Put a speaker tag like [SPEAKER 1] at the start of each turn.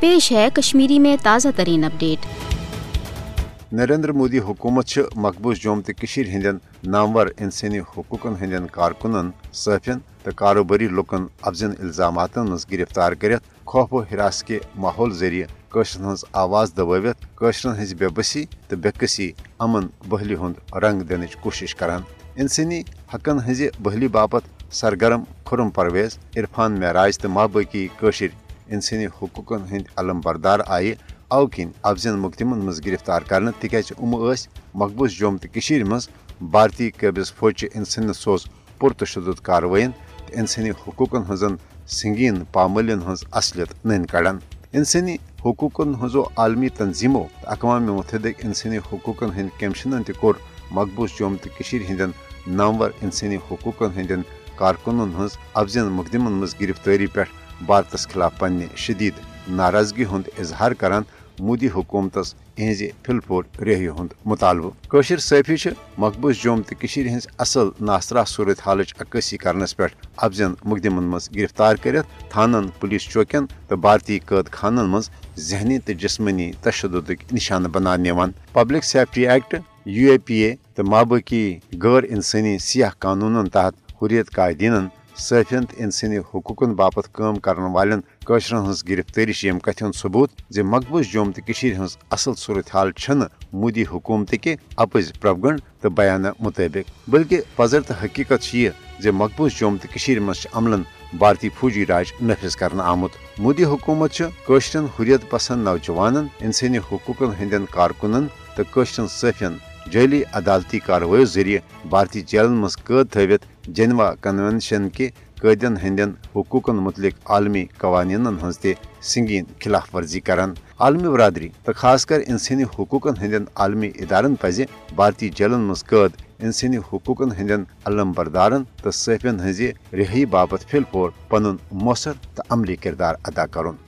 [SPEAKER 1] پیش ہے کشمیری میں تازہ ترین اپڈیٹ۔
[SPEAKER 2] نریندر مودی حکومت مقبوض جوم تو ہندین نامور انسانی حقوق ہندین کارکنن صحافین تو کاروباری لکن افزن الزامات مز گرفتار کرت خوف و ہراس کے ماحول ذریعہ قشرن ہز آواز دبوت قشرن ہز بے بسی تو بے کسی امن بہلی ہند رنگ دن کوشش کران۔ انسانی حقن ہز بہلی باپت سرگرم، خرم پرویز، عرفان معراج تو مابقی قشر انسانی حقوقن ہند علم بردار آئی۔ او کن افزن مقدمن مز گرفتار کرنے تکیاز ام مقبوض جوم تو مز بھارتی قبض فوج انسانی سوز پرتشدد کاروائین انسانی حقوقن ہزن سنگین پاملین ہز اصلیت نن کڑان انسانی حقوقن ہزو عالمی تنظیموں اقوام متحدہ انسانی حقوقن ہند کمیشنن تہ کور مقبوض جوم تو ہندین نامور انسانی حقوقن ہندین کارکنن ہز افزن مقدمن مز گرفتاری پہ بھارتس خلاف پنہ شدید ناراضگی ہند اظہار کران مودی حکومتس اہز پھل پھوٹ ریحی ہند مطالبہ۔ قشر صحافی مقبوض جوم تو ہز اصل ناصرہ صورت حالچ عکاسی کرنس پہ افزن مقدمن مز گرفتار کرت تھانن، پولیس چوکین تو بھارتی قید خانن مز ذہنی تو جسمانی تشدد نشانہ بنانے public safety act, U A P A تو مابقی غیر انسانی سیاہ قانون تحت حریت قائدین صحافین انسانی حقوقن باپت کام کرن والن قشرن ہز گرفتاری یم کتھ ثبوت زِ مقبوض جوم تو ہز اصل صورت حال چھن مودی حکومت کے اپز پروگنڈ تو بیانہ مطابق بلکہ پزر تو حقیقت یہ زِ مقبوض جوم تو مز عملن بھارتی فوجی راج نفذ کرنا آمت۔ مودی حکومت قشرن حریت پسند نوجوانن انسانی حقوقن ہندین کارکنن تو قشرن صحافین جعلی عدالتی کاروائیو ذریعہ بھارتی جیلن مز قید تھوت جنوا کنونشن کے قیدین ہندین حقوقن متعلق عالمی قوانین ہز تہ سنگین خلاف ورزی کران عالمی برادری تو خاص کر انسانی حقوقن ہندین عالمی ادارن پزِ بھارتی جیلن مز قید انسانی حقوقن ہندین علم بردارن تو صحافین ہز رہائی باپت پھل پور پن مؤثر تو عملی کردار ادا کرن۔